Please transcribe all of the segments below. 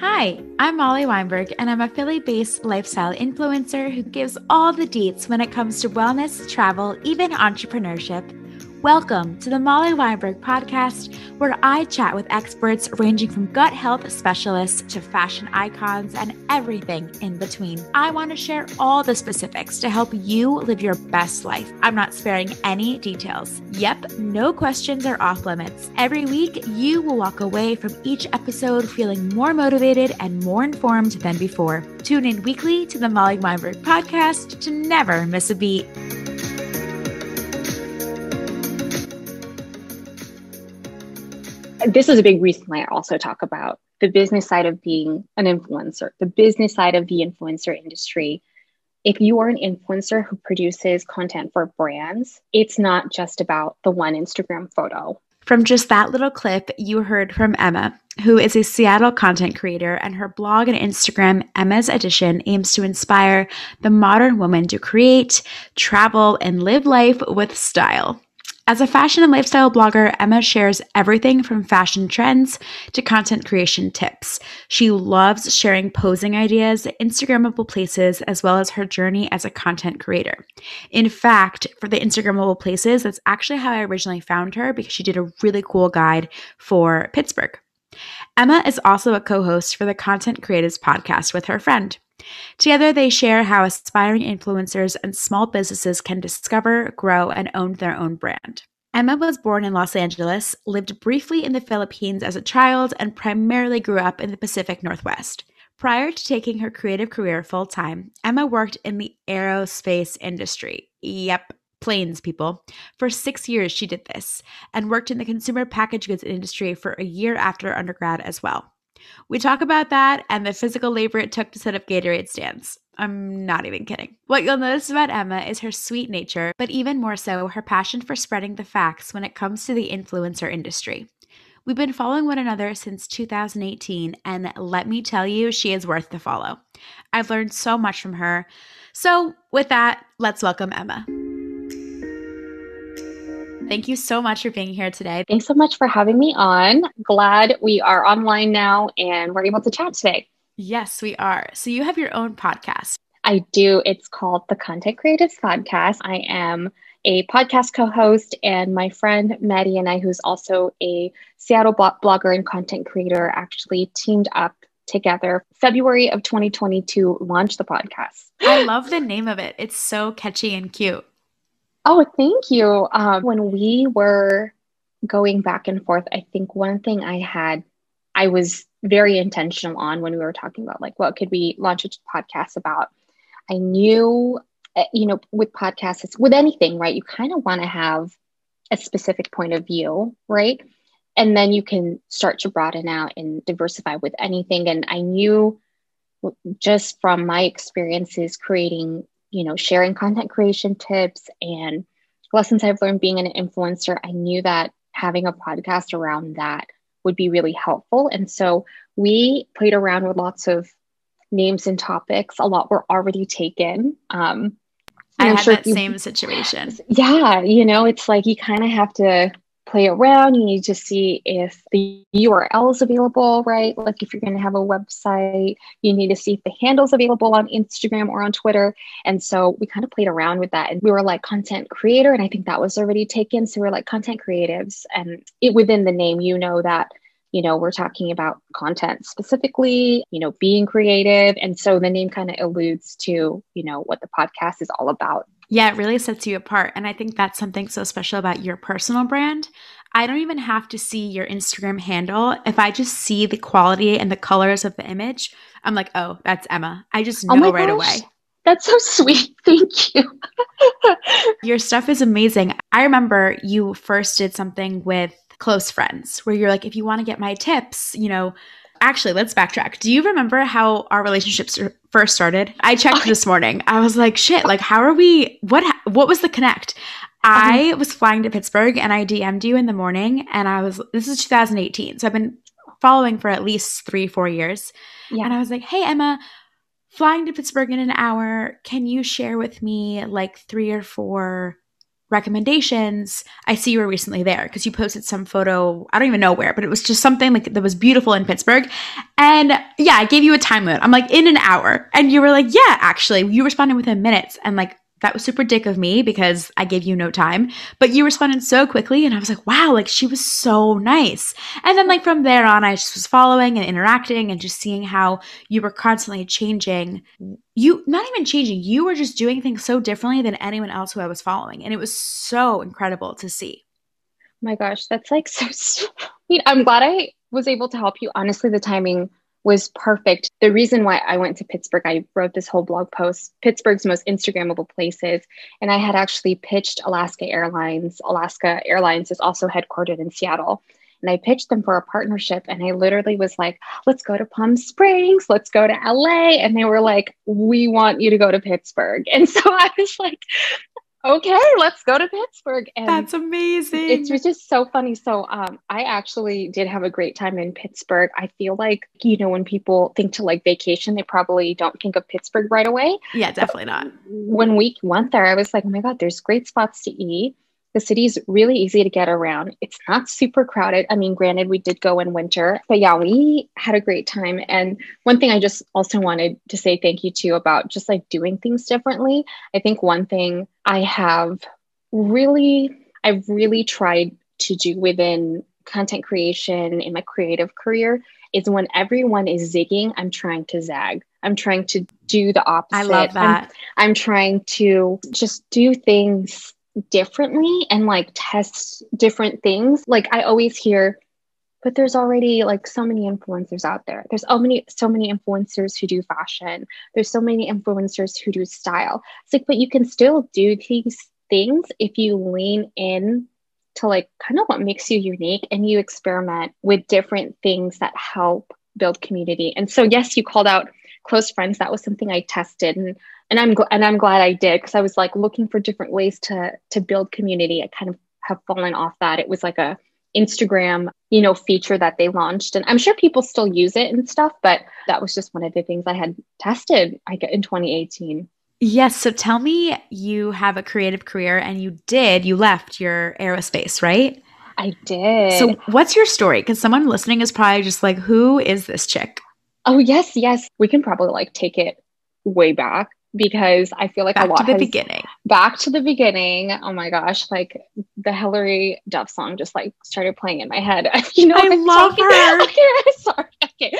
Hi, I'm Molly Weinberg, and I'm a Philly based lifestyle influencer who gives all the deets when it comes to wellness, travel, even entrepreneurship. Welcome to the Molly Weinberg podcast, where I chat with experts ranging from gut health specialists to fashion icons and everything in between. I want to share all the specifics to help you live your best life. I'm not sparing any details. Yep, no questions are off limits. Every week, you will walk away from each episode feeling more motivated and more informed than before. Tune in weekly to the Molly Weinberg podcast to never miss a beat. This is a big reason why I also talk about the business side of being an influencer, the business side of the influencer industry. If you are an influencer who produces content for brands, it's not just about the one Instagram photo. From just that little clip, you heard from Emma, who is a Seattle content creator, and her blog and Instagram, Emma's Edition, aims to inspire the modern woman to create, travel, and live life with style. As a fashion and lifestyle blogger, Emma shares everything from fashion trends to content creation tips. She loves sharing posing ideas, Instagrammable places, as well as her journey as a content creator. In fact, for the Instagrammable places, that's actually how I originally found her because she did a really cool guide for Pittsburgh. Emma is also a co host for the Content Creatives podcast with her friend. Together, they share how aspiring influencers and small businesses can discover, grow, and own their own brand. Emma was born in Los Angeles, lived briefly in the Philippines as a child, and primarily grew up in the Pacific Northwest. Prior to taking her creative career full time, Emma worked in the aerospace industry. Yep, planes, people. For six years, she did this and worked in the consumer packaged goods industry for a year after undergrad as well. We talk about that and the physical labor it took to set up Gatorade stands. I'm not even kidding. What you'll notice about Emma is her sweet nature, but even more so, her passion for spreading the facts when it comes to the influencer industry. We've been following one another since 2018, and let me tell you, she is worth the follow. I've learned so much from her. So, with that, let's welcome Emma. Thank you so much for being here today. Thanks so much for having me on. Glad we are online now and we're able to chat today. Yes, we are. So you have your own podcast. I do. It's called the Content Creatives Podcast. I am a podcast co host, and my friend Maddie and I, who's also a Seattle blogger and content creator, actually teamed up together February of 2022 launched the podcast. I love the name of it. It's so catchy and cute. Oh, thank you. Um, when we were going back and forth, I think one thing I had, I was very intentional on when we were talking about like what could we launch a podcast about. I knew, eh, you know, with podcasts, it's with anything, right? You kind of want to have a specific point of view, right? And then you can start to broaden out and diversify with anything. And I knew just from my experiences creating you know, sharing content creation tips and lessons I've learned being an influencer, I knew that having a podcast around that would be really helpful. And so we played around with lots of names and topics. A lot were already taken. Um, I had sure that you, same situation. Yeah, you know, it's like you kind of have to play around. You need to see if the URL is available, right? Like if you're going to have a website, you need to see if the handle's available on Instagram or on Twitter. And so we kind of played around with that. And we were like content creator. And I think that was already taken. So we're like content creatives. And it within the name, you know that you know we're talking about content specifically you know being creative and so the name kind of alludes to you know what the podcast is all about yeah, it really sets you apart. And I think that's something so special about your personal brand. I don't even have to see your Instagram handle. If I just see the quality and the colors of the image, I'm like, oh, that's Emma. I just oh know oh right gosh. away. That's so sweet. Thank you. your stuff is amazing. I remember you first did something with close friends where you're like, if you want to get my tips, you know, actually, let's backtrack. Do you remember how our relationships first started? I checked this morning. I was like, shit, like how are we what what was the connect? Um, I was flying to Pittsburgh and I DM'd you in the morning and I was this is 2018. So I've been following for at least 3 4 years. Yeah. And I was like, "Hey Emma, flying to Pittsburgh in an hour. Can you share with me like 3 or 4 recommendations, I see you were recently there because you posted some photo. I don't even know where, but it was just something like that was beautiful in Pittsburgh. And yeah, I gave you a time limit. I'm like, in an hour. And you were like, yeah, actually, you responded within minutes. And like, that was super dick of me because I gave you no time, but you responded so quickly and I was like, wow, like she was so nice. And then like from there on, I just was following and interacting and just seeing how you were constantly changing. You not even changing, you were just doing things so differently than anyone else who I was following. And it was so incredible to see. My gosh, that's like so sweet. I'm glad I was able to help you. Honestly, the timing was perfect. The reason why I went to Pittsburgh, I wrote this whole blog post, Pittsburgh's most Instagrammable places. And I had actually pitched Alaska Airlines. Alaska Airlines is also headquartered in Seattle. And I pitched them for a partnership. And I literally was like, let's go to Palm Springs, let's go to LA. And they were like, we want you to go to Pittsburgh. And so I was like, okay, let's go to Pittsburgh. And That's amazing. It was just so funny. So um, I actually did have a great time in Pittsburgh. I feel like, you know, when people think to like vacation, they probably don't think of Pittsburgh right away. Yeah, definitely but not. When we went there, I was like, oh my God, there's great spots to eat. The city is really easy to get around. It's not super crowded. I mean, granted, we did go in winter, but yeah, we had a great time. And one thing I just also wanted to say thank you to about just like doing things differently. I think one thing I have really, I've really tried to do within content creation in my creative career is when everyone is zigging, I'm trying to zag. I'm trying to do the opposite. I love that. I'm, I'm trying to just do things differently and like test different things. Like I always hear, but there's already like so many influencers out there. There's so many, so many influencers who do fashion. There's so many influencers who do style. It's like, but you can still do these things if you lean in to like kind of what makes you unique and you experiment with different things that help build community. And so, yes, you called out close friends. That was something I tested and and I'm gl- and I'm glad I did because I was like looking for different ways to to build community. I kind of have fallen off that. It was like a Instagram, you know, feature that they launched, and I'm sure people still use it and stuff. But that was just one of the things I had tested. I in 2018. Yes. So tell me, you have a creative career, and you did. You left your aerospace, right? I did. So what's your story? Because someone listening is probably just like, "Who is this chick?" Oh yes, yes. We can probably like take it way back because I feel like back a lot to the has, beginning. Back to the beginning. Oh my gosh, like the Hilary Duff song just like started playing in my head. you know, I love her. okay, sorry. Okay.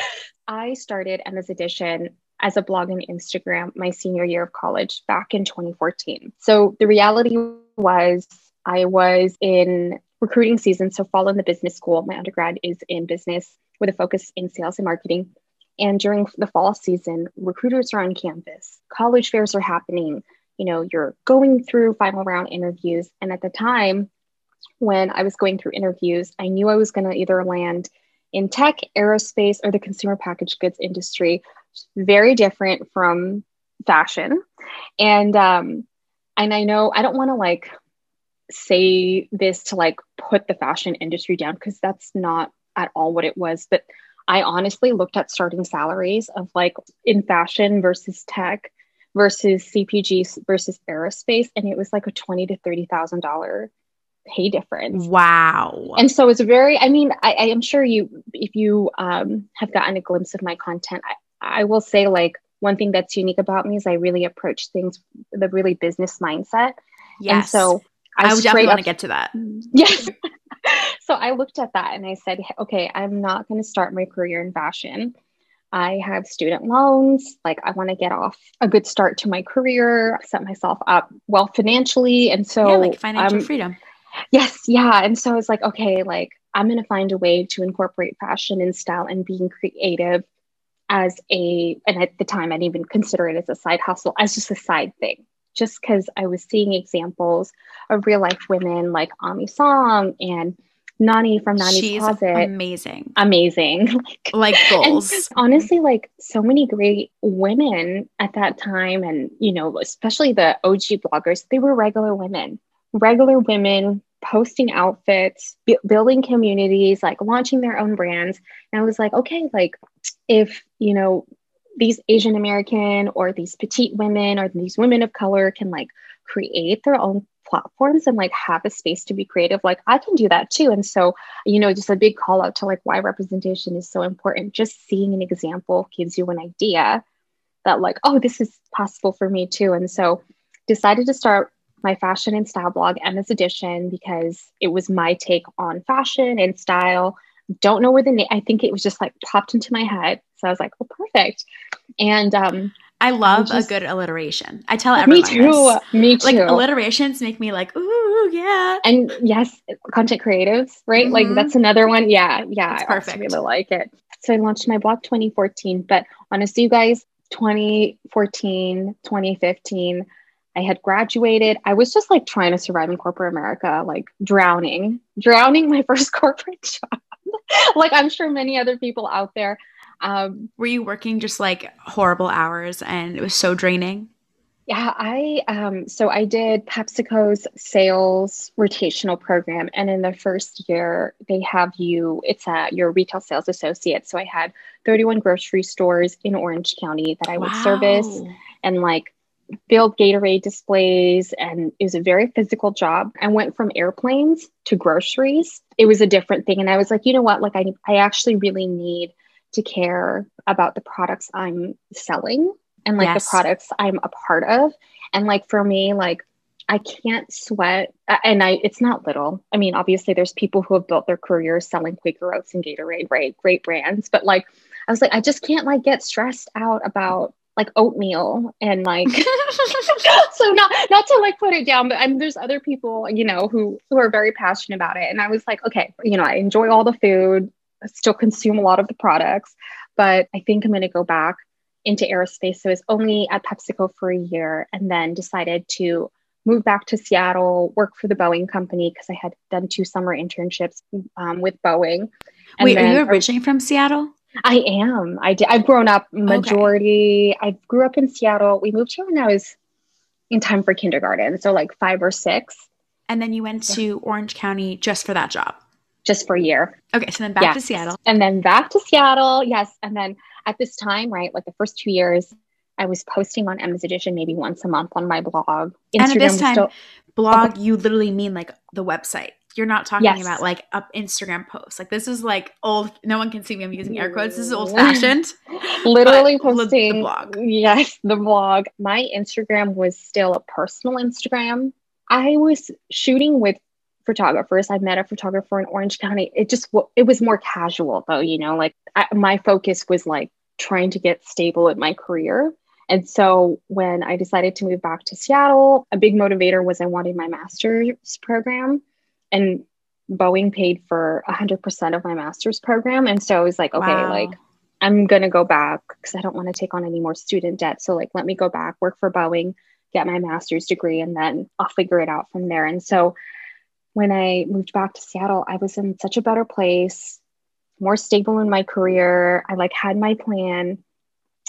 I started Emma's Edition as a blog and Instagram my senior year of college back in 2014. So the reality was I was in recruiting season, so fall in the business school. My undergrad is in business with a focus in sales and marketing. And during the fall season, recruiters are on campus, college fairs are happening. You know, you're going through final round interviews. And at the time when I was going through interviews, I knew I was going to either land in tech, aerospace, or the consumer packaged goods industry. Very different from fashion. And um, and I know I don't want to like say this to like put the fashion industry down because that's not at all what it was. But I honestly looked at starting salaries of like in fashion versus tech versus CPG versus aerospace, and it was like a twenty to thirty thousand dollar pay difference. Wow! And so it's very. I mean, I, I am sure you, if you um, have gotten a glimpse of my content, I, I will say like one thing that's unique about me is I really approach things with a really business mindset. Yes. And so I, I would definitely want to get to that. Yes. So I looked at that and I said, okay, I'm not going to start my career in fashion. I have student loans. Like, I want to get off a good start to my career, set myself up well financially. And so, yeah, like financial um, freedom. Yes. Yeah. And so it's like, okay, like, I'm going to find a way to incorporate fashion and style and being creative as a, and at the time, I didn't even consider it as a side hustle, as just a side thing just because I was seeing examples of real life women like Aimee Song and Nani from Nani She's Closet. Amazing. Amazing. like, like goals. honestly, like so many great women at that time, and you know, especially the OG bloggers, they were regular women, regular women posting outfits, b- building communities, like launching their own brands. And I was like, okay, like if, you know, these Asian American or these petite women or these women of color can like create their own platforms and like have a space to be creative, like I can do that too. And so, you know, just a big call out to like why representation is so important. Just seeing an example gives you an idea that like, oh, this is possible for me too. And so decided to start my fashion and style blog, Emma's Edition, because it was my take on fashion and style. Don't know where the name, I think it was just like popped into my head. So I was like, oh, perfect. And um, I love just, a good alliteration. I tell everyone. Me too. This. Me too. Like alliterations make me like, ooh, yeah. And yes, content creatives, right? Mm-hmm. Like that's another one. Yeah, yeah. That's I perfect. really like it. So I launched my blog 2014, but honestly, you guys, 2014, 2015, I had graduated. I was just like trying to survive in corporate America, like drowning, drowning my first corporate job. like I'm sure many other people out there um, Were you working just like horrible hours and it was so draining? Yeah, I um, so I did PepsiCo's sales rotational program, and in the first year they have you. It's a your retail sales associate. So I had 31 grocery stores in Orange County that I would wow. service, and like build Gatorade displays, and it was a very physical job. I went from airplanes to groceries. It was a different thing, and I was like, you know what? Like I I actually really need to care about the products I'm selling and like yes. the products I'm a part of. And like for me, like I can't sweat and I it's not little. I mean, obviously there's people who have built their careers selling Quaker Oats and Gatorade, right? Great brands. But like I was like, I just can't like get stressed out about like oatmeal and like so not not to like put it down but I mean, there's other people you know who who are very passionate about it and I was like okay you know I enjoy all the food still consume a lot of the products, but I think I'm going to go back into aerospace. So I was only at PepsiCo for a year and then decided to move back to Seattle, work for the Boeing company because I had done two summer internships um, with Boeing. And Wait, then, are you originally from Seattle? I am. I did. I've grown up majority. Okay. I grew up in Seattle. We moved here when I was in time for kindergarten, so like five or six. And then you went to Orange County just for that job just for a year. Okay, so then back yes. to Seattle. And then back to Seattle. Yes. And then at this time, right, like the first two years, I was posting on Emma's Edition maybe once a month on my blog. Instagram and at this time, still- blog, you literally mean like the website. You're not talking yes. about like up Instagram posts. Like this is like old. No one can see me. I'm using air quotes. This is old fashioned. Literally posting the blog. Yes, the blog. My Instagram was still a personal Instagram. I was shooting with photographers. I met a photographer in Orange County. It just it was more casual though, you know, like I, my focus was like trying to get stable at my career. And so when I decided to move back to Seattle, a big motivator was I wanted my master's program and Boeing paid for 100% of my master's program. And so I was like, okay, wow. like I'm going to go back because I don't want to take on any more student debt. So like, let me go back, work for Boeing, get my master's degree, and then I'll figure it out from there. And so when I moved back to Seattle, I was in such a better place, more stable in my career. I like had my plan.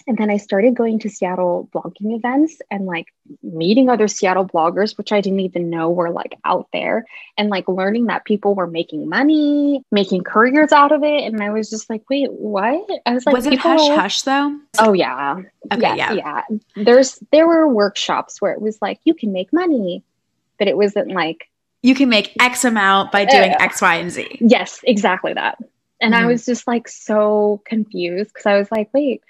And then I started going to Seattle blogging events and like meeting other Seattle bloggers, which I didn't even know were like out there, and like learning that people were making money, making careers out of it. And I was just like, wait, what? I was like, was it hush hush though? Oh yeah. Okay, yeah, yeah. Yeah. There's there were workshops where it was like, you can make money, but it wasn't like you can make X amount by doing X, Y, and Z. Yes, exactly that. And mm. I was just like so confused because I was like, wait,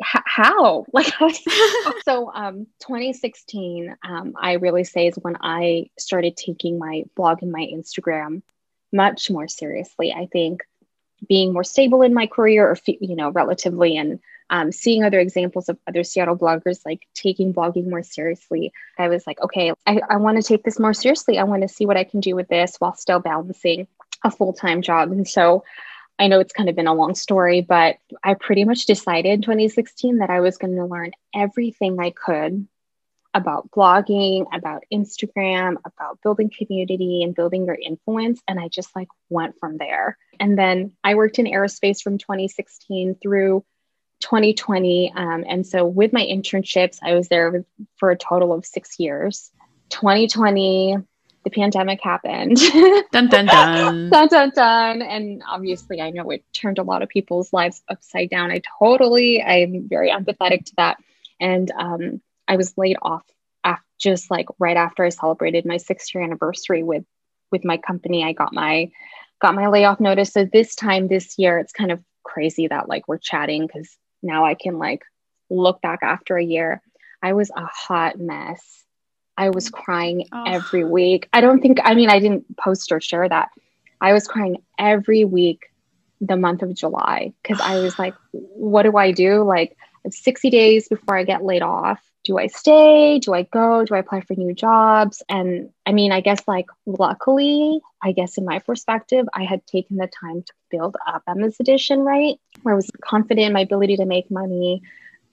h- how? Like, so um, 2016, um, I really say is when I started taking my blog and my Instagram much more seriously. I think being more stable in my career or, you know, relatively and um, seeing other examples of other Seattle bloggers like taking blogging more seriously, I was like, okay, I, I want to take this more seriously. I want to see what I can do with this while still balancing a full time job. And so I know it's kind of been a long story, but I pretty much decided in 2016 that I was going to learn everything I could about blogging, about Instagram, about building community and building your influence. And I just like went from there. And then I worked in aerospace from 2016 through 2020. Um, and so with my internships, I was there for a total of six years. 2020, the pandemic happened. dun dun dun. dun dun dun. And obviously, I know it turned a lot of people's lives upside down. I totally, I'm very empathetic to that. And um, I was laid off after, just like right after I celebrated my six year anniversary with with my company, I got my got my layoff notice. So this time this year, it's kind of crazy that like we're chatting because now I can like look back after a year. I was a hot mess. I was crying oh. every week. I don't think, I mean, I didn't post or share that. I was crying every week the month of July because I was like, what do I do? Like, 60 days before I get laid off. Do I stay? Do I go? Do I apply for new jobs? And I mean, I guess like luckily, I guess in my perspective, I had taken the time to build up Emma's Edition, right? Where I was confident in my ability to make money.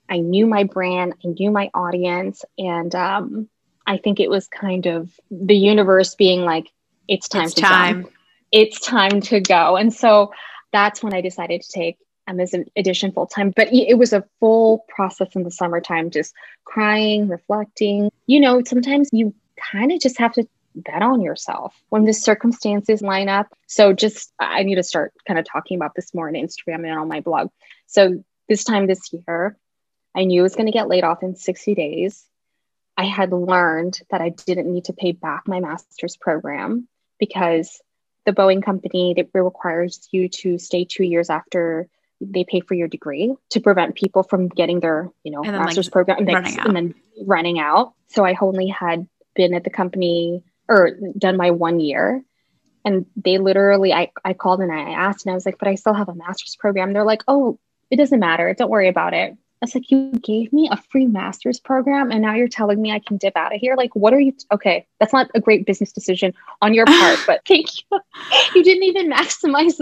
I knew my brand, I knew my audience. And um, I think it was kind of the universe being like, it's time it's to time. Jump. It's time to go. And so that's when I decided to take Um, Emma's Edition full time, but it was a full process in the summertime, just crying, reflecting. You know, sometimes you kind of just have to bet on yourself when the circumstances line up. So, just I need to start kind of talking about this more on Instagram and on my blog. So, this time this year, I knew I was going to get laid off in 60 days. I had learned that I didn't need to pay back my master's program because the Boeing company that requires you to stay two years after they pay for your degree to prevent people from getting their you know then, master's like, program and, and then running out. So i only had been at the company or done my one year. And they literally I, I called and i asked and i was like but i still have a master's program. They're like oh it doesn't matter. Don't worry about it it's like you gave me a free master's program and now you're telling me I can dip out of here. Like, what are you? T- okay, that's not a great business decision on your part, but thank you. you didn't even maximize.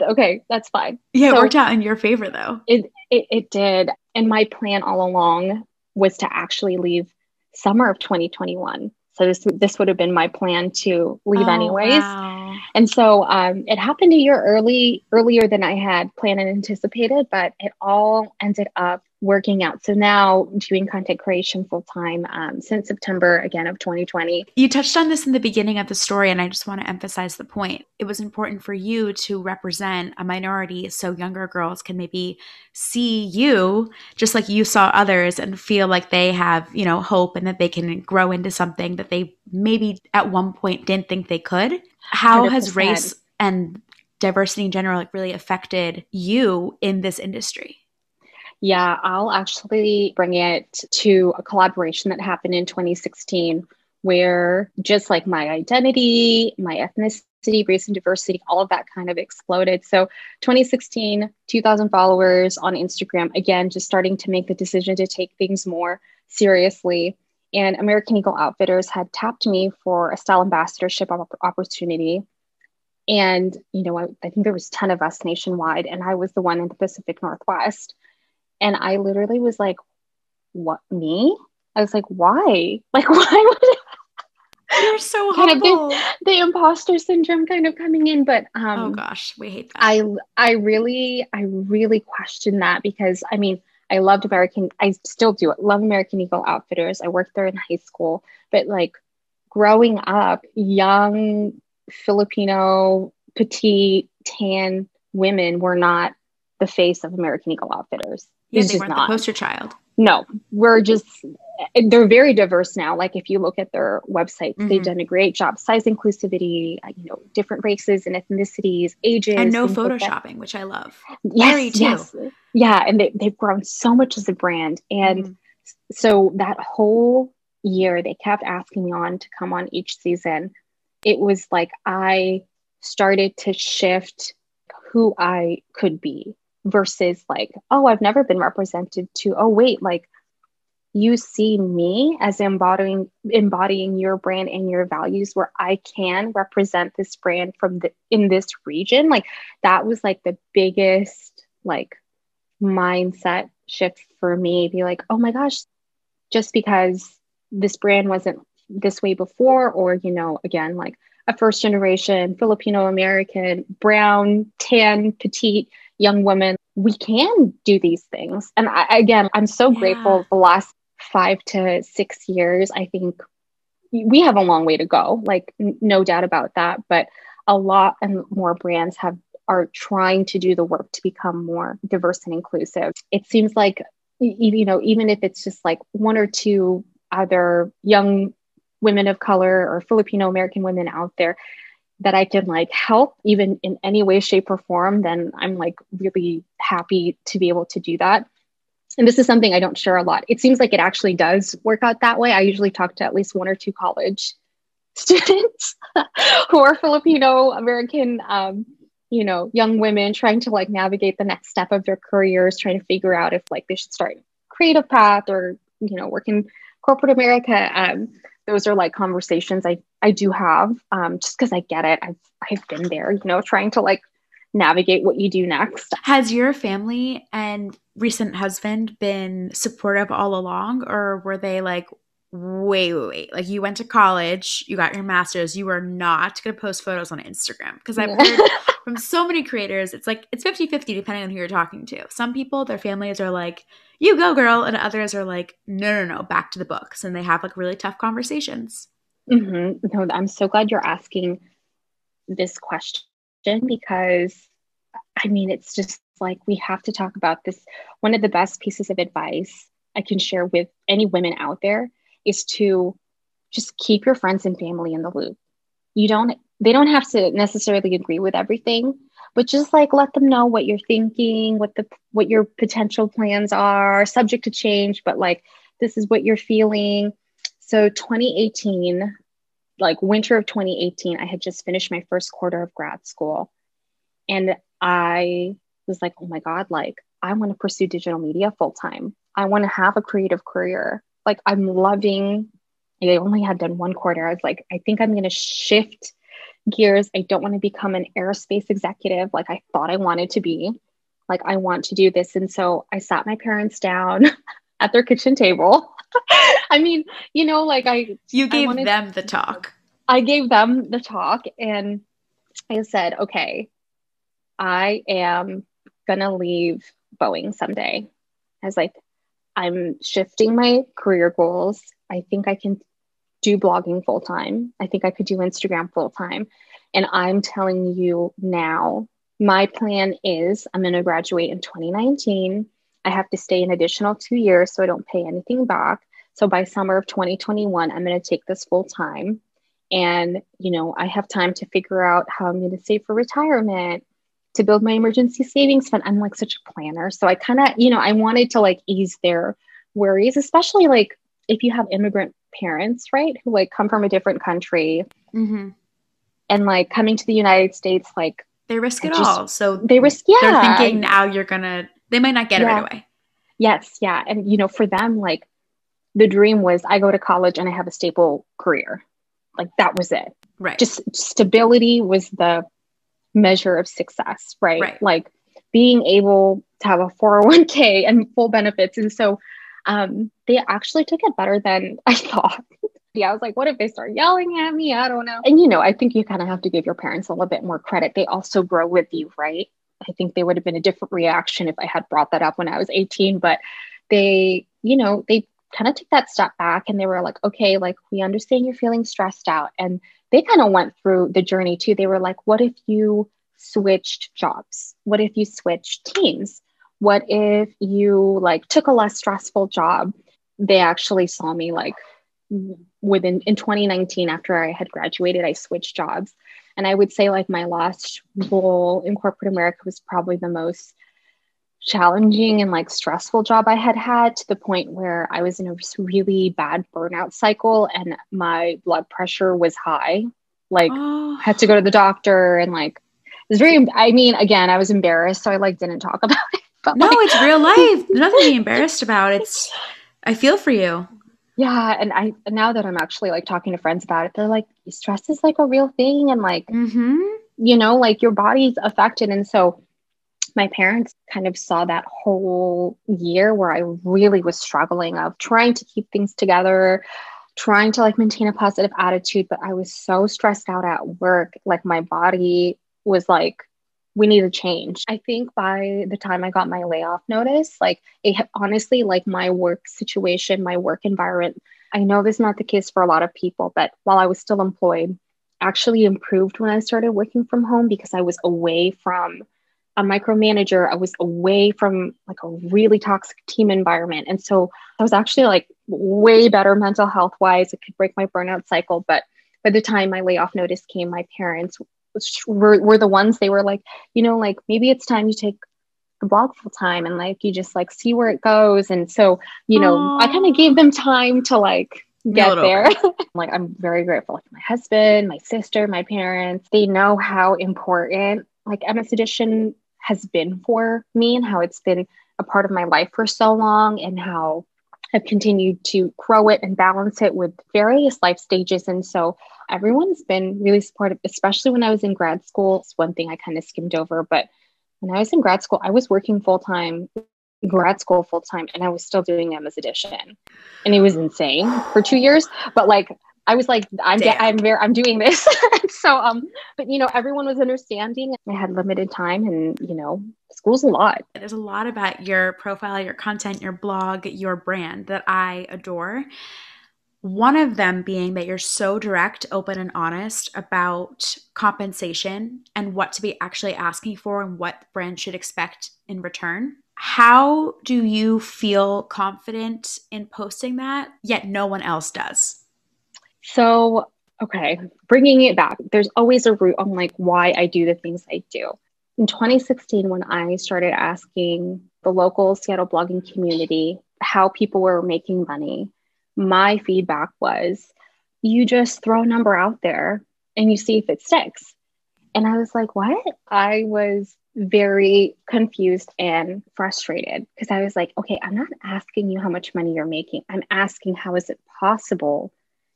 Okay, that's fine. Yeah, so, it worked out in your favor though. It, it it did, and my plan all along was to actually leave summer of 2021. So this this would have been my plan to leave oh, anyways. Wow. And so um, it happened a year early earlier than I had planned and anticipated, but it all ended up working out. So now doing content creation full time um, since September again of 2020. You touched on this in the beginning of the story, and I just want to emphasize the point. It was important for you to represent a minority so younger girls can maybe see you just like you saw others and feel like they have, you know, hope and that they can grow into something that they maybe at one point didn't think they could. How 100%. has race and diversity in general like really affected you in this industry? Yeah, I'll actually bring it to a collaboration that happened in 2016 where just like my identity, my ethnicity, race and diversity, all of that kind of exploded. So 2016, 2000 followers on Instagram, again, just starting to make the decision to take things more seriously. And American Eagle Outfitters had tapped me for a style ambassadorship opportunity. And, you know, I, I think there was 10 of us nationwide, and I was the one in the Pacific Northwest. And I literally was like, what, me? I was like, why? Like, why would You're so kind humble. of the, the, imposter syndrome kind of coming in. But um, oh gosh, we hate that. I I really I really question that because I mean I loved American. I still do. Love American Eagle Outfitters. I worked there in high school, but like growing up, young Filipino petite tan women were not the face of American Eagle Outfitters. Yeah, they weren't not. the poster child. No, we're just they're very diverse now. Like if you look at their websites, mm-hmm. they've done a great job. Size inclusivity, uh, you know, different races and ethnicities, ages, and no photoshopping, like which I love. Yes, yes, yeah, and they, they've grown so much as a brand, and mm-hmm. so that whole year they kept asking me on to come on each season. It was like I started to shift who I could be versus like, oh, I've never been represented to, oh, wait, like you see me as embodying embodying your brand and your values where I can represent this brand from the in this region. Like that was like the biggest like mindset shift for me. Be like, oh my gosh, just because this brand wasn't this way before, or you know, again, like a first generation Filipino American, brown, tan, petite young women, we can do these things. And I, again, I'm so yeah. grateful the last five to six years. I think we have a long way to go, like, n- no doubt about that. But a lot and more brands have are trying to do the work to become more diverse and inclusive. It seems like you know even if it's just like one or two other young women of color or Filipino American women out there that I can like help even in any way, shape, or form, then I'm like really happy to be able to do that. And this is something I don't share a lot. It seems like it actually does work out that way. I usually talk to at least one or two college students who are Filipino American, um, you know, young women trying to like navigate the next step of their careers, trying to figure out if like they should start creative path or you know work in corporate America. Um, those are like conversations I I do have um, just because I get it. I've I've been there, you know, trying to like navigate what you do next. Has your family and recent husband been supportive all along, or were they like, wait, wait, wait, like you went to college, you got your master's, you are not going to post photos on Instagram? Because I've heard from so many creators, it's like it's 50 50 depending on who you're talking to. Some people, their families are like, you go, girl. And others are like, no, no, no, back to the books. And they have like really tough conversations. Mm-hmm. No, I'm so glad you're asking this question because I mean, it's just like we have to talk about this. One of the best pieces of advice I can share with any women out there is to just keep your friends and family in the loop. You don't, they don't have to necessarily agree with everything, but just like let them know what you're thinking, what the, what your potential plans are, subject to change, but like this is what you're feeling. So 2018, like winter of 2018, I had just finished my first quarter of grad school. And I was like, oh my God, like I want to pursue digital media full time. I want to have a creative career. Like I'm loving, I only had done one quarter. I was like, I think I'm going to shift gears. I don't want to become an aerospace executive like I thought I wanted to be. Like I want to do this. And so I sat my parents down at their kitchen table. I mean, you know, like I You gave I wanted, them the talk. I gave them the talk and I said, okay, I am gonna leave Boeing someday. I was like, I'm shifting my career goals. I think I can do blogging full time. I think I could do Instagram full time. And I'm telling you now, my plan is I'm going to graduate in 2019. I have to stay an additional two years so I don't pay anything back. So by summer of 2021, I'm going to take this full time. And, you know, I have time to figure out how I'm going to save for retirement, to build my emergency savings fund. I'm like such a planner. So I kind of, you know, I wanted to like ease their worries, especially like if you have immigrant parents, right, who like come from a different country mm-hmm. and like coming to the United States, like they risk it just, all. So they risk, yeah. They're thinking now you're gonna, they might not get yeah. it right away. Yes. Yeah. And, you know, for them, like the dream was I go to college and I have a stable career. Like that was it. Right. Just stability was the measure of success, right? right. Like being able to have a 401k and full benefits. And so um, they actually took it better than I thought. yeah, I was like, what if they start yelling at me? I don't know. And you know, I think you kind of have to give your parents a little bit more credit. They also grow with you, right? I think they would have been a different reaction if I had brought that up when I was 18, but they, you know, they kind of took that step back and they were like, okay, like we understand you're feeling stressed out. And they kind of went through the journey too. They were like, what if you switched jobs? What if you switched teams? What if you like took a less stressful job? They actually saw me like within in 2019 after I had graduated, I switched jobs. And I would say like my last role in corporate America was probably the most challenging and like stressful job I had had to the point where I was in a really bad burnout cycle and my blood pressure was high. Like oh. had to go to the doctor and like it was very I mean again I was embarrassed so I like didn't talk about it. But no, like, it's real life. nothing to be embarrassed about. It's I feel for you. Yeah, and I now that I'm actually like talking to friends about it, they're like stress is like a real thing and like mm-hmm. you know like your body's affected and so my parents kind of saw that whole year where I really was struggling of trying to keep things together, trying to like maintain a positive attitude, but I was so stressed out at work. Like my body was like, we need a change. I think by the time I got my layoff notice, like it honestly, like my work situation, my work environment, I know this is not the case for a lot of people, but while I was still employed, actually improved when I started working from home because I was away from a micromanager. I was away from like a really toxic team environment. And so I was actually like way better mental health wise. It could break my burnout cycle. But by the time my layoff notice came, my parents were, were the ones they were like, you know, like maybe it's time you take the blog full time and like you just like see where it goes. And so, you know, Aww. I kind of gave them time to like get there. like I'm very grateful for my husband, my sister, my parents. They know how important like Emma's Edition has been for me and how it's been a part of my life for so long and how I've continued to grow it and balance it with various life stages. And so everyone's been really supportive, especially when I was in grad school. It's one thing I kind of skimmed over, but when I was in grad school, I was working full time grad school full time and I was still doing Emma's Edition. And it was insane for two years. But like I was like, I'm I'm very I'm doing this. so um, but you know, everyone was understanding. I had limited time and you know, school's a lot. There's a lot about your profile, your content, your blog, your brand that I adore. One of them being that you're so direct, open, and honest about compensation and what to be actually asking for and what the brand should expect in return. How do you feel confident in posting that, yet no one else does? So, okay, bringing it back, there's always a root on like why I do the things I do. In 2016, when I started asking the local Seattle blogging community how people were making money, my feedback was you just throw a number out there and you see if it sticks. And I was like, what? I was very confused and frustrated because I was like, okay, I'm not asking you how much money you're making. I'm asking how is it possible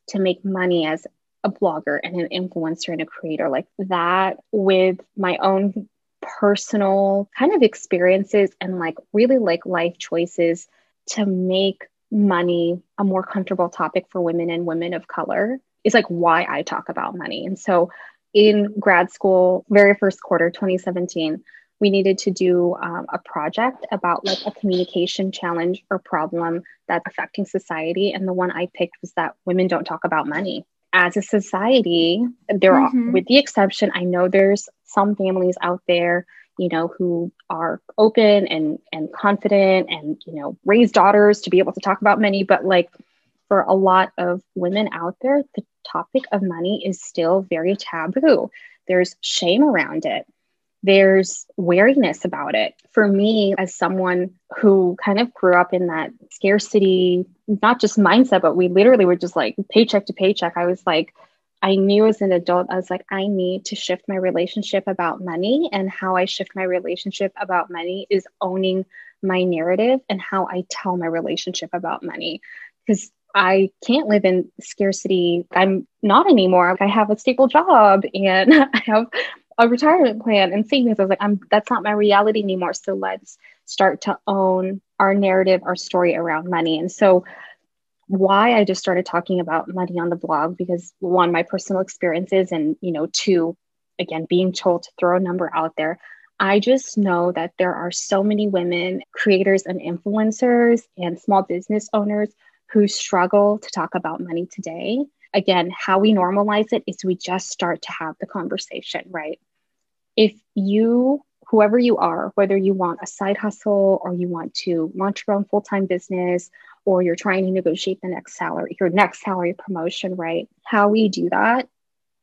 to make money as a blogger and an influencer and a creator like that with my own personal kind of experiences and like really like life choices to make money a more comfortable topic for women and women of color is like why I talk about money. And so in grad school, very first quarter 2017, we needed to do um, a project about like a communication challenge or problem that's affecting society. And the one I picked was that women don't talk about money. As a society, there mm-hmm. are, with the exception, I know there's some families out there, you know, who are open and and confident and you know raise daughters to be able to talk about money, but like for a lot of women out there, the topic of money is still very taboo. There's shame around it. There's wariness about it. For me, as someone who kind of grew up in that scarcity, not just mindset, but we literally were just like paycheck to paycheck. I was like, I knew as an adult, I was like, I need to shift my relationship about money. And how I shift my relationship about money is owning my narrative and how I tell my relationship about money. Because I can't live in scarcity. I'm not anymore. I have a stable job and I have a retirement plan and savings. I was like, I'm that's not my reality anymore. So let's start to own our narrative, our story around money. And so why I just started talking about money on the blog because one, my personal experiences, and you know, two, again, being told to throw a number out there. I just know that there are so many women, creators and influencers and small business owners who struggle to talk about money today. Again, how we normalize it is we just start to have the conversation, right? If you, whoever you are, whether you want a side hustle or you want to launch your own full time business or you're trying to negotiate the next salary, your next salary promotion, right? How we do that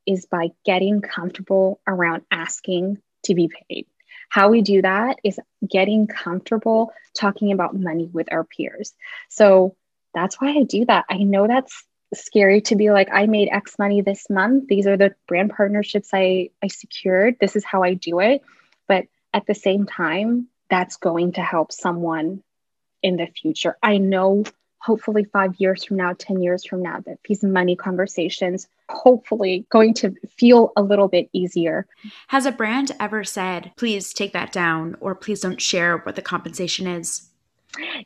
is by getting comfortable around asking to be paid. How we do that is getting comfortable talking about money with our peers. So that's why I do that. I know that's scary to be like, I made X money this month. These are the brand partnerships I, I secured. This is how I do it. But at the same time, that's going to help someone in the future. I know hopefully five years from now, 10 years from now, that these money conversations hopefully going to feel a little bit easier. Has a brand ever said, please take that down or please don't share what the compensation is?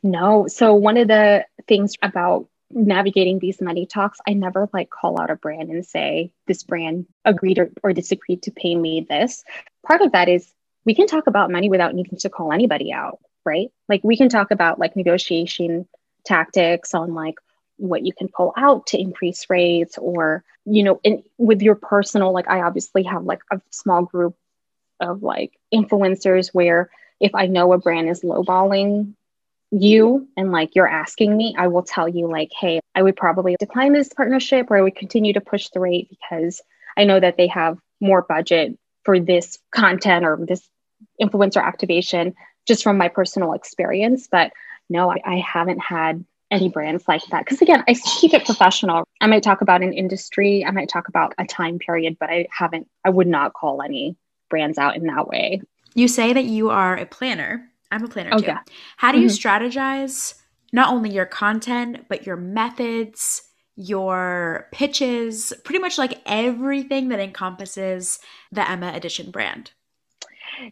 No. So one of the things about navigating these money talks, I never like call out a brand and say this brand agreed or, or disagreed to pay me this. Part of that is we can talk about money without needing to call anybody out, right? Like we can talk about like negotiation tactics on like what you can pull out to increase rates or you know in with your personal like i obviously have like a small group of like influencers where if I know a brand is lowballing you and like you're asking me, I will tell you, like, hey, I would probably decline this partnership or I would continue to push the rate because I know that they have more budget for this content or this influencer activation just from my personal experience. But no, I, I haven't had any brands like that. Because again, I keep it professional. I might talk about an industry, I might talk about a time period, but I haven't, I would not call any brands out in that way. You say that you are a planner. I'm a planner oh, too. Yeah. How do you mm-hmm. strategize not only your content, but your methods, your pitches, pretty much like everything that encompasses the Emma Edition brand?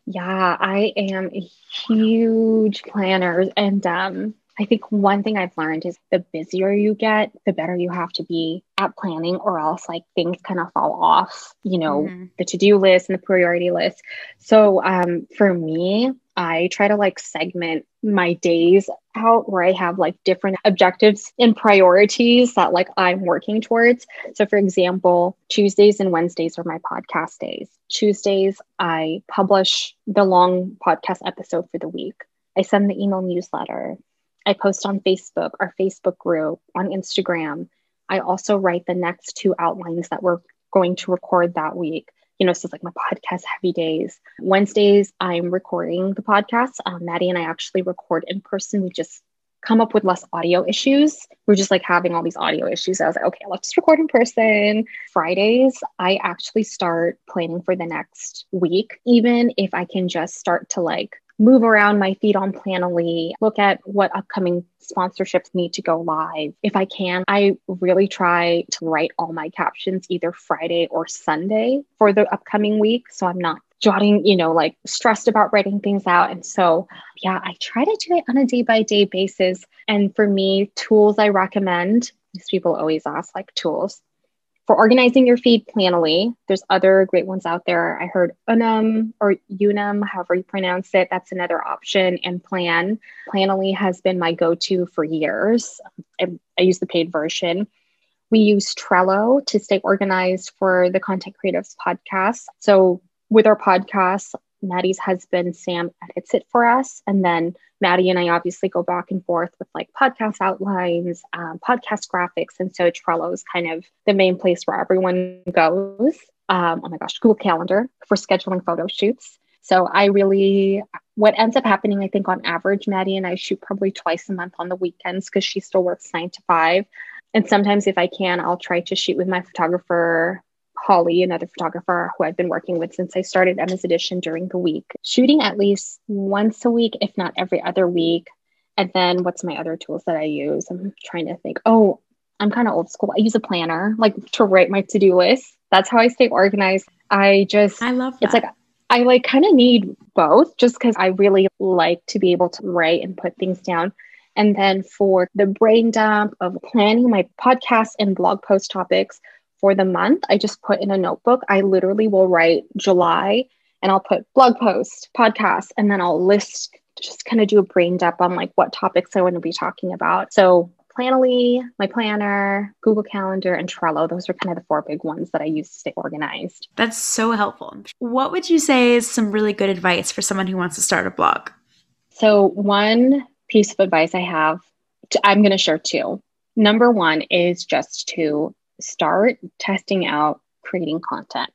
Yeah, I am a huge planner and um I think one thing I've learned is the busier you get, the better you have to be at planning, or else like things kind of fall off, you know, mm-hmm. the to do list and the priority list. So um, for me, I try to like segment my days out where I have like different objectives and priorities that like I'm working towards. So for example, Tuesdays and Wednesdays are my podcast days. Tuesdays, I publish the long podcast episode for the week. I send the email newsletter. I post on Facebook, our Facebook group, on Instagram. I also write the next two outlines that we're going to record that week you know, so it's like my podcast heavy days. Wednesdays, I'm recording the podcast. Um, Maddie and I actually record in person. We just come up with less audio issues. We're just like having all these audio issues. I was like, okay, let's just record in person. Fridays, I actually start planning for the next week, even if I can just start to like move around my feed on Planoly, look at what upcoming sponsorships need to go live. If I can, I really try to write all my captions either Friday or Sunday for the upcoming week. So I'm not jotting, you know, like stressed about writing things out. And so, yeah, I try to do it on a day by day basis. And for me, tools I recommend, because people always ask like tools for organizing your feed Planoly. There's other great ones out there. I heard Unum or Unum, however you pronounce it. That's another option. And Plan. Planoly has been my go-to for years. I, I use the paid version. We use Trello to stay organized for the Content Creatives podcast. So with our podcast, Maddie's husband, Sam, edits it for us. And then Maddie and I obviously go back and forth with like podcast outlines, um, podcast graphics. And so Trello is kind of the main place where everyone goes. Um, oh my gosh, Google Calendar for scheduling photo shoots. So I really, what ends up happening, I think on average, Maddie and I shoot probably twice a month on the weekends because she still works nine to five. And sometimes, if I can, I'll try to shoot with my photographer Holly, another photographer who I've been working with since I started Emma's Edition during the week, shooting at least once a week, if not every other week. And then what's my other tools that I use? I'm trying to think. Oh, I'm kind of old school. I use a planner, like to write my to do list. That's how I stay organized. I just, I love that. It's like, I like kind of need both just because I really like to be able to write and put things down. And then for the brain dump of planning my podcast and blog post topics, for the month, I just put in a notebook. I literally will write July and I'll put blog post, podcast, and then I'll list, just kind of do a brain dump on like what topics I want to be talking about. So Planoly, my planner, Google Calendar, and Trello. Those are kind of the four big ones that I use to stay organized. That's so helpful. What would you say is some really good advice for someone who wants to start a blog? So, one piece of advice I have, to, I'm going to share two. Number one is just to start testing out creating content.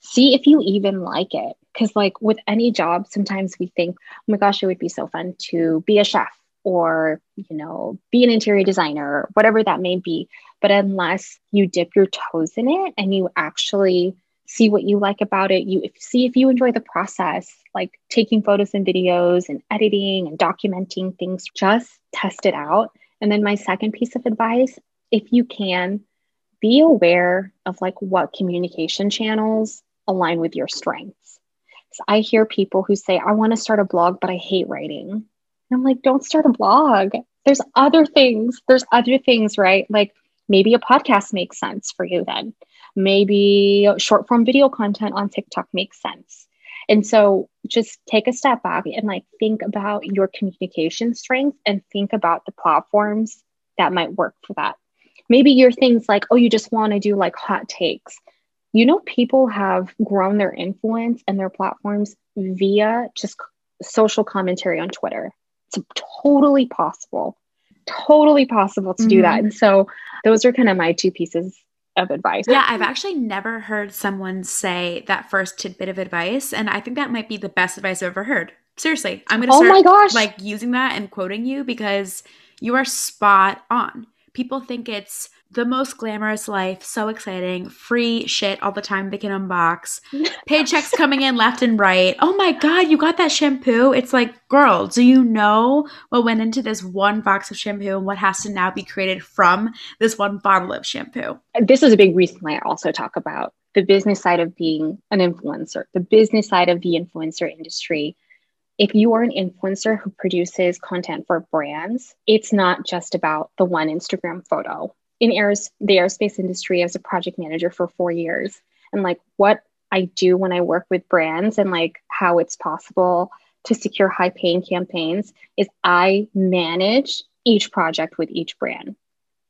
See if you even like it. Because, like with any job, sometimes we think, oh my gosh, it would be so fun to be a chef or, you know, be an interior designer, or whatever that may be. But unless you dip your toes in it and you actually see what you like about it, you see if you enjoy the process, like taking photos and videos and editing and documenting things, just test it out. And then my second piece of advice, if you can, be aware of like what communication channels align with your strengths. So I hear people who say, I want to start a blog, but I hate writing. And I'm like, don't start a blog. There's other things. There's other things, right? Like maybe a podcast makes sense for you then. Maybe short form video content on TikTok makes sense. And so just take a step back and like think about your communication strength and think about the platforms that might work for that. Maybe your things like, oh, you just want to do like hot takes. you know, people have grown their influence and their platforms via just social commentary on Twitter. It's totally possible, totally possible to mm-hmm. do that. Mm-hmm. And so those are kind of my two pieces of advice. Yeah, I've actually never heard someone say that first tidbit of advice. And I think that might be the best advice I've ever heard. Seriously, I'm going to oh start my gosh. like using that and quoting you because you are spot on. People think it's the most glamorous life, so exciting, free shit all the time they can unbox, paychecks coming in left and right. Oh my God, you got that shampoo? It's like, girl, do you know what went into this one box of shampoo and what has to now be created from this one bottle of shampoo? This is a big reason why I also talk about the business side of being an influencer, the business side of the influencer industry if you are an influencer who produces content for brands, it's not just about the one Instagram photo. In airs, the aerospace industry as a project manager for four years, and like what I do when I work with brands and like how it's possible to secure high paying campaigns is I manage each project with each brand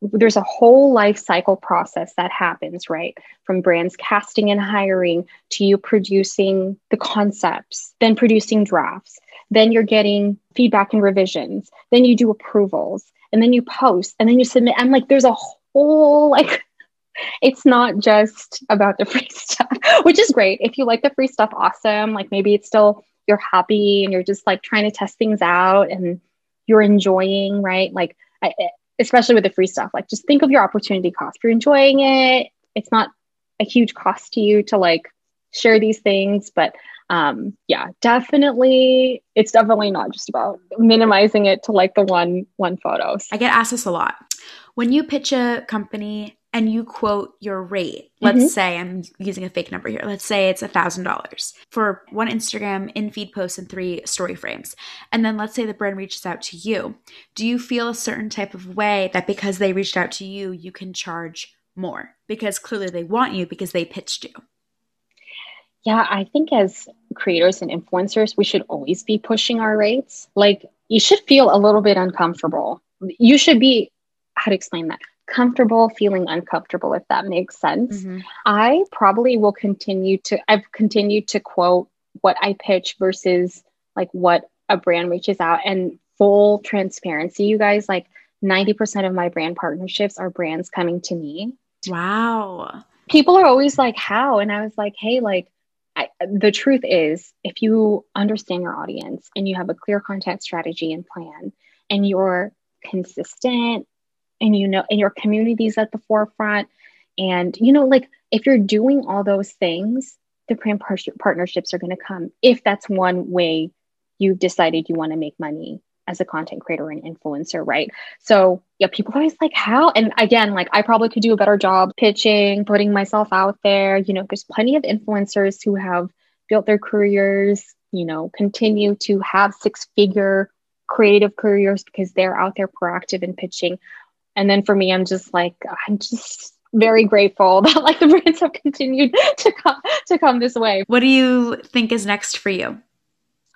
there's a whole life cycle process that happens, right? From brands casting and hiring to you producing the concepts, then producing drafts, then you're getting feedback and revisions, then you do approvals, and then you post, and then you submit. And like, there's a whole like, it's not just about the free stuff, which is great. If you like the free stuff, awesome. Like maybe it's still you're happy and you're just like trying to test things out and you're enjoying, right? Like I, especially with the free stuff. Like just think of your opportunity cost. You're enjoying it, it's not a huge cost to you to like share these things, but um, yeah, definitely, it's definitely not just about minimizing it to like the one one photos. I get asked this a lot. When you pitch a company and you quote your rate, let's mm-hmm. say I'm using a fake number here. Let's say it's a thousand dollars for one Instagram in feed post and three story frames. And then let's say the brand reaches out to you. Do you feel a certain type of way that because they reached out to you, you can charge more? Because clearly they want you because they pitched you. Yeah, I think as creators and influencers, we should always be pushing our rates. Like you should feel a little bit uncomfortable. You should be, how to explain that? Comfortable feeling uncomfortable if that makes sense. Mm-hmm. i probably will continue to i've continued to quote what i pitch versus like what a brand reaches out. And full transparency you guys like 90% of my brand partnerships are brands coming to me. Wow. People are always like how? And i was like hey like I, the truth is if you understand your audience and you have a clear content strategy and plan and you're consistent and you know and your community's at the forefront. And you know like if you're doing all those things the brand par- partnerships are going to come if that's one way you've decided you want to make money as a content creator and influencer right? So yeah people always like how? And again like i probably could do a better job pitching putting myself out there you know there's plenty of influencers who have built their careers you know continue to have six figure creative careers because they're out there proactive and pitching and then for me, I'm just like, I'm just very grateful that like the brands have continued to come to come this way. What do you think is next for you?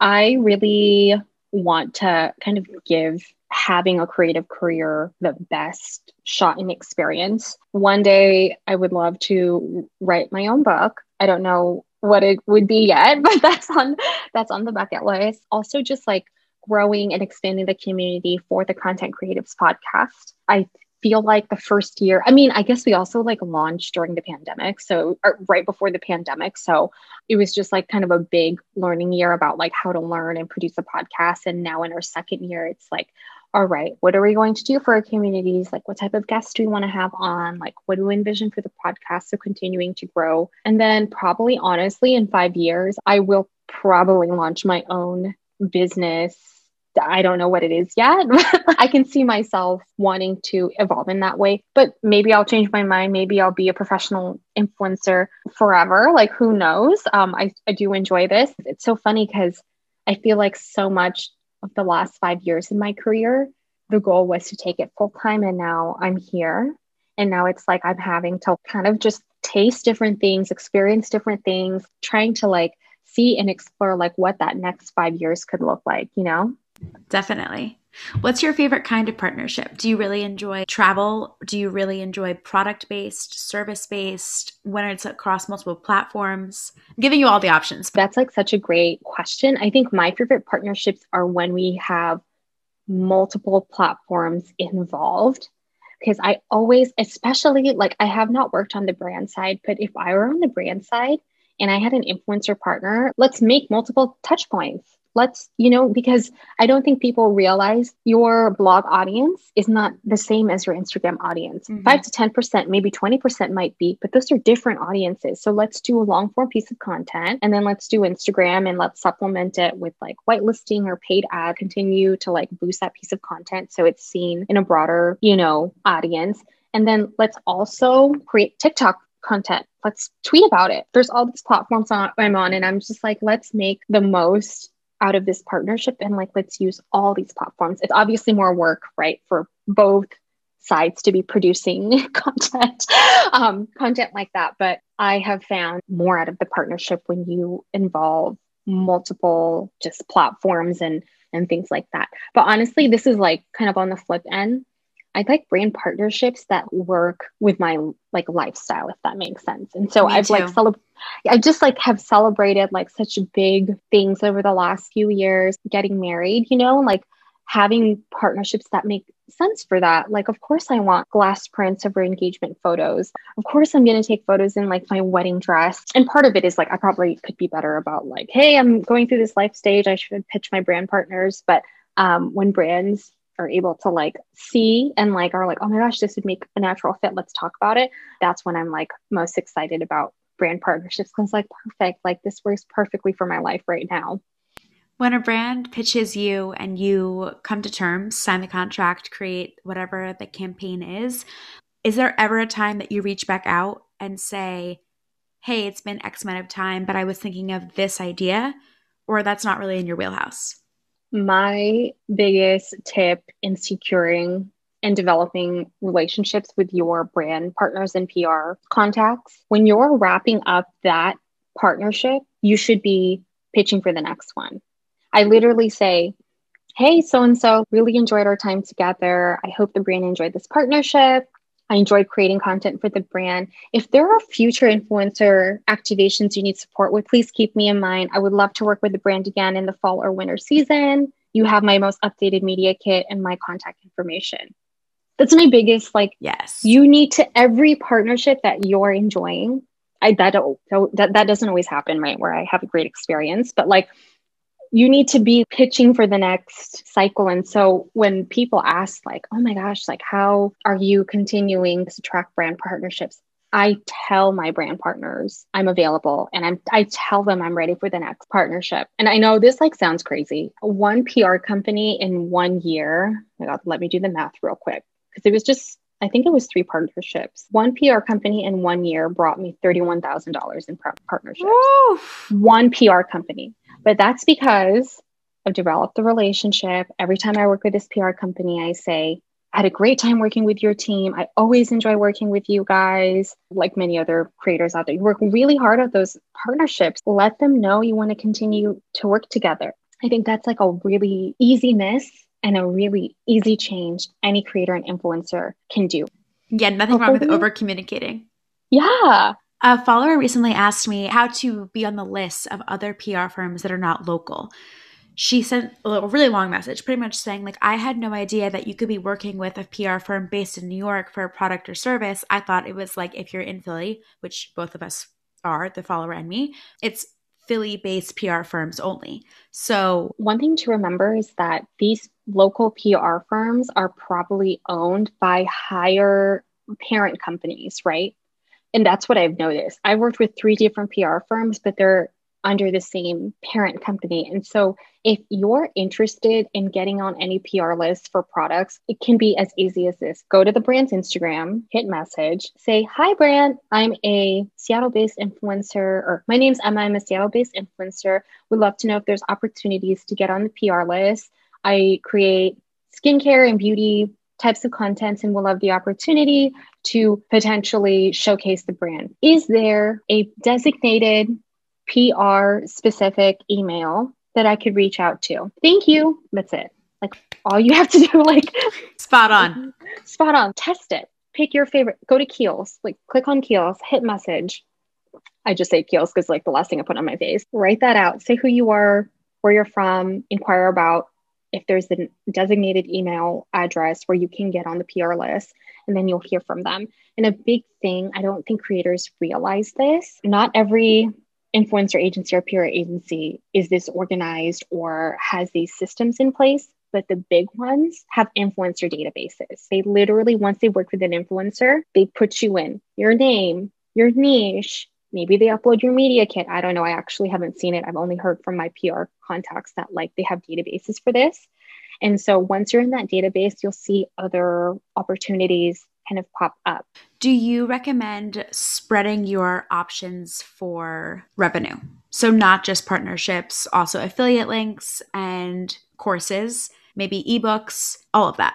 I really want to kind of give having a creative career the best shot and experience. One day I would love to write my own book. I don't know what it would be yet, but that's on that's on the bucket list. Also just like growing and expanding the community for the Content Creatives podcast. I feel like the first year, I mean, I guess we also like launched during the pandemic. So, right before the pandemic. So, it was just like kind of a big learning year about like how to learn and produce a podcast. And now in our second year, it's like, all right, what are we going to do for our communities? Like, what type of guests do we want to have on? Like, what do we envision for the podcast? So, continuing to grow. And then, probably honestly, in five years, I will probably launch my own business I don't know what it is yet. I can see myself wanting to evolve in that way, but maybe I'll change my mind. Maybe I'll be a professional influencer forever. Like, who knows? Um, I, I do enjoy this. It's so funny because I feel like so much of the last five years in my career, the goal was to take it full time. And now I'm here. And now it's like I'm having to kind of just taste different things, experience different things, trying to like see and explore like what that next five years could look like, you know? Definitely. What's your favorite kind of partnership? Do you really enjoy travel? Do you really enjoy product based, service based, when it's across multiple platforms? I'm giving you all the options. That's like such a great question. I think my favorite partnerships are when we have multiple platforms involved. Because I always, especially like I have not worked on the brand side, but if I were on the brand side and I had an influencer partner, let's make multiple touch points let's you know because i don't think people realize your blog audience is not the same as your instagram audience mm-hmm. 5 to 10% maybe 20% might be but those are different audiences so let's do a long form piece of content and then let's do instagram and let's supplement it with like whitelisting or paid ad continue to like boost that piece of content so it's seen in a broader you know audience and then let's also create tiktok content. Let's tweet about it. There's all these platforms I'm on, and I'm just like, let's make the most out of this partnership and like let's use all these platforms. It's obviously more work right for both sides to be producing content um, content like that. But i have found more out of the partnership when you involve multiple just platforms and and things like that. But honestly this is like kind of on the flip end I like brand partnerships that work with my like lifestyle, if that makes sense. And so Me I've too. like celebrated, I just like have celebrated like such big things over the last few years, getting married, you know, like having partnerships that make sense for that. Like, of course, I want glass prints of our engagement photos. Of course, I'm going to take photos in like my wedding dress. And part of it is like, I probably could be better about like, hey, I'm going through this life stage. I should pitch my brand partners. But um, when brands are able to like see and like are like, oh my gosh, this would make a natural fit. Let's talk about it. That's when I'm like most excited about brand partnerships because like perfect, like this works perfectly for my life right now. When a brand pitches you and you come to terms, sign the contract, create whatever the campaign is, is there ever a time that you reach back out and say, hey, it's been X amount of time, but I was thinking of this idea, or that's not really in your wheelhouse? My biggest tip in securing and developing relationships with your brand partners and PR contacts, when you're wrapping up that partnership, you should be pitching for the next one. I literally say, Hey, so and so, really enjoyed our time together. I hope the brand enjoyed this partnership. I enjoyed creating content for the brand. If there are future influencer activations you need support with, please keep me in mind. I would love to work with the brand again in the fall or winter season. You have my most updated media kit and my contact information. That's my biggest like yes. You need to every partnership that you're enjoying. I that don't that that doesn't always happen, right? Where I have a great experience, but like you need to be pitching for the next cycle. And so when people ask, like, oh my gosh, like, how are you continuing to track brand partnerships? I tell my brand partners I'm available and I'm I tell them I'm ready for the next partnership. And I know this like sounds crazy. One PR company in one year, oh let me do the math real quick because it was just I think it was three partnerships. One PR company in one year brought me $31,000 in partnerships. Oof. One PR company. But that's because I've developed the relationship. Every time I work with this PR company, I say, I had a great time working with your team. I always enjoy working with you guys, like many other creators out there. You work really hard at those partnerships. Let them know you want to continue to work together. I think that's like a really easy miss and a really easy change any creator and influencer can do. Yeah, nothing Hopefully, wrong with over communicating. Yeah. A follower recently asked me how to be on the list of other PR firms that are not local. She sent a really long message, pretty much saying, like, I had no idea that you could be working with a PR firm based in New York for a product or service. I thought it was like if you're in Philly, which both of us are, the follower and me, it's Philly based PR firms only. So, one thing to remember is that these local PR firms are probably owned by higher parent companies, right? And that's what I've noticed. I've worked with three different PR firms, but they're under the same parent company. And so if you're interested in getting on any PR list for products, it can be as easy as this. Go to the brand's Instagram, hit message, say, Hi, brand. I'm a Seattle based influencer, or my name's Emma. I'm a Seattle based influencer. Would love to know if there's opportunities to get on the PR list. I create skincare and beauty types of contents and will love the opportunity to potentially showcase the brand. Is there a designated PR specific email that I could reach out to? Thank you. That's it. Like all you have to do, like, spot on, spot on, test it. Pick your favorite, go to Kiehl's, like, click on Kiehl's, hit message. I just say Kiehl's because, like, the last thing I put on my face. Write that out, say who you are, where you're from, inquire about if there's a designated email address where you can get on the PR list, and then you'll hear from them. And a big thing, I don't think creators realize this. Not every influencer agency or PR agency is this organized or has these systems in place. But the big ones have influencer databases. They literally, once they work with an influencer, they put you in your name, your niche, maybe they upload your media kit. I don't know. I actually haven't seen it. I've only heard from my PR contacts that like they have databases for this. And so once you're in that database, you'll see other opportunities kind of pop up. Do you recommend spreading your options for revenue? So, not just partnerships, also affiliate links and courses, maybe ebooks, all of that.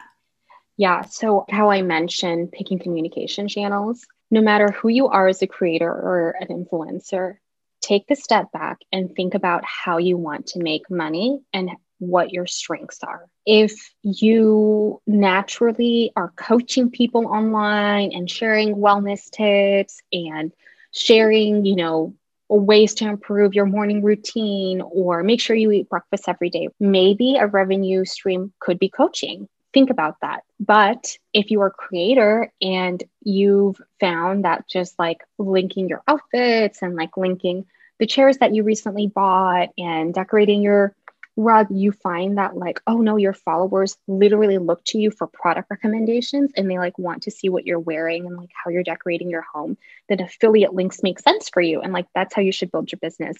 Yeah. So, how I mentioned picking communication channels, no matter who you are as a creator or an influencer, take the step back and think about how you want to make money and what your strengths are. If you naturally are coaching people online and sharing wellness tips and sharing, you know, ways to improve your morning routine or make sure you eat breakfast every day, maybe a revenue stream could be coaching. Think about that. But if you are a creator and you've found that just like linking your outfits and like linking the chairs that you recently bought and decorating your rug, you find that like, oh no, your followers literally look to you for product recommendations and they like want to see what you're wearing and like how you're decorating your home, then affiliate links make sense for you. And like that's how you should build your business.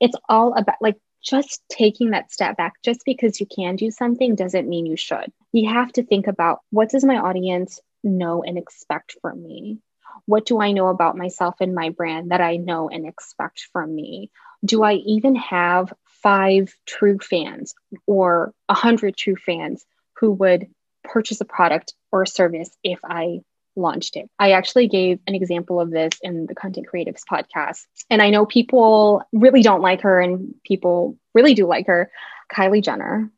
It's all about like just taking that step back. Just because you can do something doesn't mean you should. You have to think about what does my audience know and expect from me? What do I know about myself and my brand that I know and expect from me? Do I even have five true fans or a hundred true fans who would purchase a product or a service if I launched it. I actually gave an example of this in the Content Creatives podcast. And I know people really don't like her and people really do like her. Kylie Jenner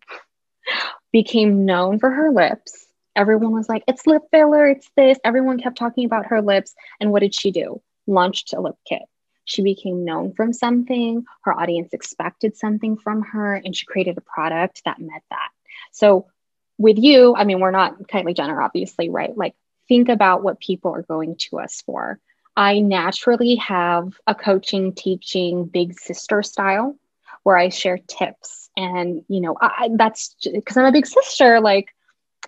became known for her lips. Everyone was like, it's lip filler, it's this. Everyone kept talking about her lips. And what did she do? Launched a lip kit. She became known from something, her audience expected something from her, and she created a product that met that. So, with you, I mean, we're not Kylie Jenner, obviously, right? Like, think about what people are going to us for. I naturally have a coaching, teaching, big sister style where I share tips. And, you know, I, that's because I'm a big sister. Like,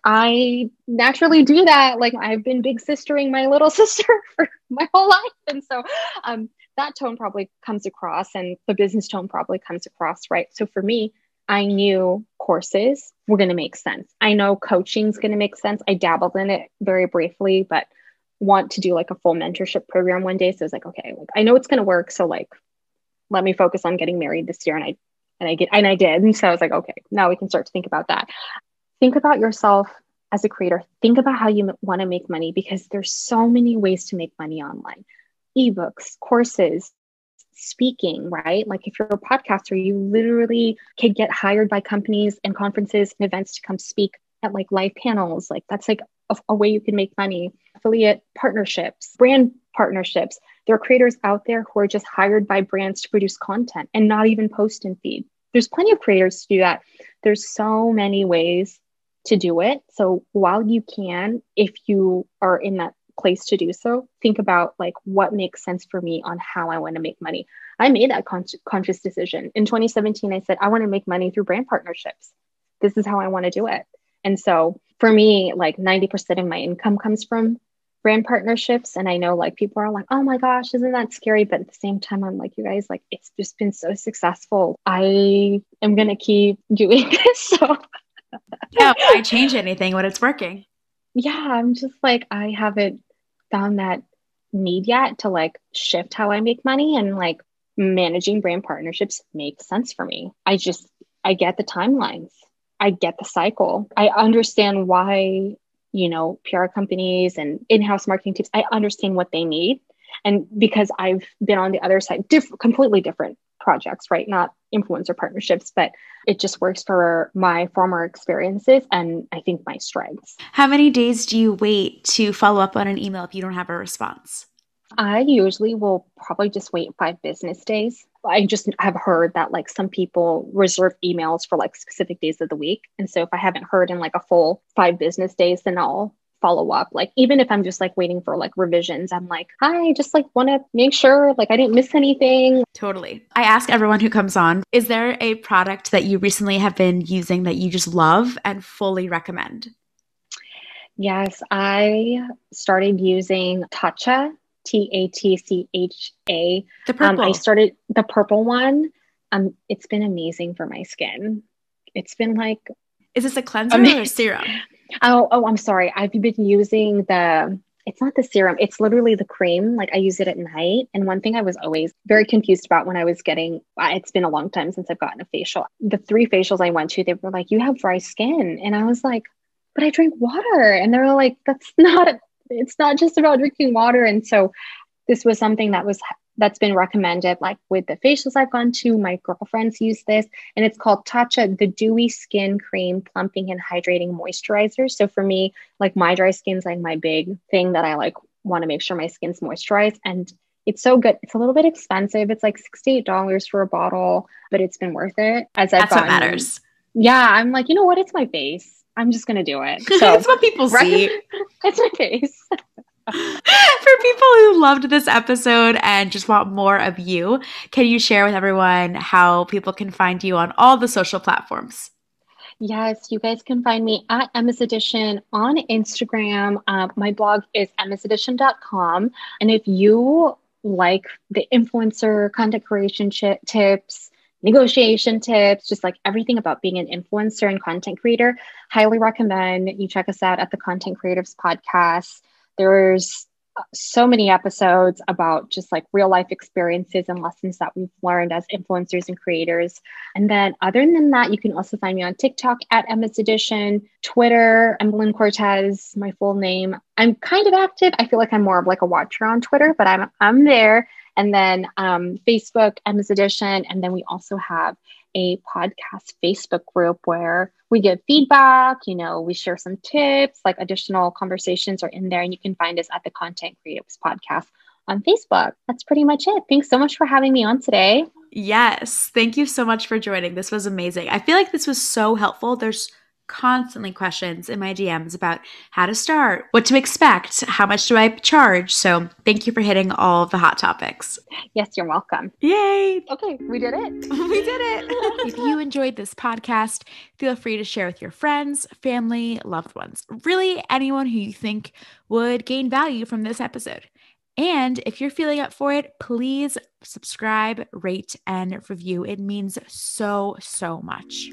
I naturally do that. Like, I've been big sistering my little sister for my whole life. And so, um, that tone probably comes across and the business tone probably comes across, right? So for me, I knew courses were going to make sense. I know coaching is going to make sense. I dabbled in it very briefly, but want to do like a full mentorship program one day. So I was like, okay, like I know it's going to work. So like, let me focus on getting married this year. And I, and I get, and I did. And so I was like, okay, now we can start to think about that. Think about yourself as a creator. Think about how you want to make money because there's so many ways to make money online ebooks, courses, speaking, right? Like if you're a podcaster, you literally can get hired by companies and conferences and events to come speak at like live panels. Like that's like a, a way you can make money. Affiliate partnerships, brand partnerships. There are creators out there who are just hired by brands to produce content and not even post and feed. There's plenty of creators to do that. There's so many ways to do it. So while you can, if you are in that place to do so. Think about like what makes sense for me on how i want to make money. I made that con- conscious decision. In 2017 i said i want to make money through brand partnerships. This is how i want to do it. And so for me like 90% of my income comes from brand partnerships and i know like people are like oh my gosh isn't that scary? But at the same time i'm like you guys like it's just been so successful. I am going to keep doing this. So yeah i change anything when it's working yeah i'm just like i haven't found that need yet to like shift how I make money and like managing brand partnerships makes sense for me. I just, I get the timelines, I get the cycle, I understand why, you know, PR companies and in house marketing teams, I understand what they need. And because I've been on the other side, different, completely different projects, right? Not influencer partnerships, but it just works for my former experiences and I think my strengths. How many days do you wait to follow up on an email if you don't have a response? I usually will probably just wait five business days. I just have heard that like some people reserve emails for like specific days of the week. And so if I haven't heard in like a full five business days, then I'll follow up. Like even if I'm just like waiting for like revisions, I'm like, hi, just like want to make sure like I didn't miss anything. Totally. I ask everyone who comes on, is there a product that you recently have been using that you just love and fully recommend? Yes, I started using Tatcha T A T C H A. The purple. Um, I started the purple one. Um, it's been amazing for my skin. It's been like. Is this a cleanser or a serum? Oh, oh, I'm sorry. I've been using the. It's not the serum. It's literally the cream. Like I use it at night. And one thing I was always very confused about when I was getting. It's been a long time since I've gotten a facial. The three facials I went to, they were like, "You have dry skin," and I was like, "But I drink water," and they were like, "That's not it's not just about drinking water. And so this was something that was that's been recommended like with the facials I've gone to. My girlfriends use this and it's called Tatcha, the dewy skin cream plumping and hydrating moisturizer. So for me, like my dry skin's like my big thing that I like want to make sure my skin's moisturized and it's so good. It's a little bit expensive. It's like $68 for a bottle, but it's been worth it as I've That's gotten, what matters. Yeah, I'm like, you know what? It's my face. I'm just gonna do it. So it's what people see. it's my face. For people who loved this episode and just want more of you, can you share with everyone how people can find you on all the social platforms? Yes, you guys can find me at Emma's Edition on Instagram. Uh, my blog is emmasedition.com. And if you like the influencer content creation ch- tips, negotiation tips, just like everything about being an influencer and content creator, highly recommend you check us out at the Content Creatives Podcast. There's uh, so many episodes about just like real life experiences and lessons that we've learned as influencers and creators. And then, other than that, you can also find me on TikTok at Emma's Edition, Twitter, Emmalyn Cortes, my full name. I'm kind of active. I feel like I'm more of like a watcher on Twitter, but I'm I'm there and then um, Facebook, Emma's Edition. And then we also have a podcast Facebook group where we give feedback, you know, we share some tips, like additional conversations are in there. And you can find us at the Content Creatives Podcast on Facebook. That's pretty much it. Thanks so much for having me on today. Yes. Thank you so much for joining. This was amazing. I feel like this was so helpful. There's constantly questions in my DMs about how to start, what to expect, how much do I charge. So thank you for hitting all the hot topics. Yes, you're welcome. Yay. Okay, we did it. we did it. if you enjoyed this podcast, feel free to share with your friends, family, loved ones, really anyone who you think would gain value from this episode. And if you're feeling up for it, please subscribe, rate, and review. It means so, so much.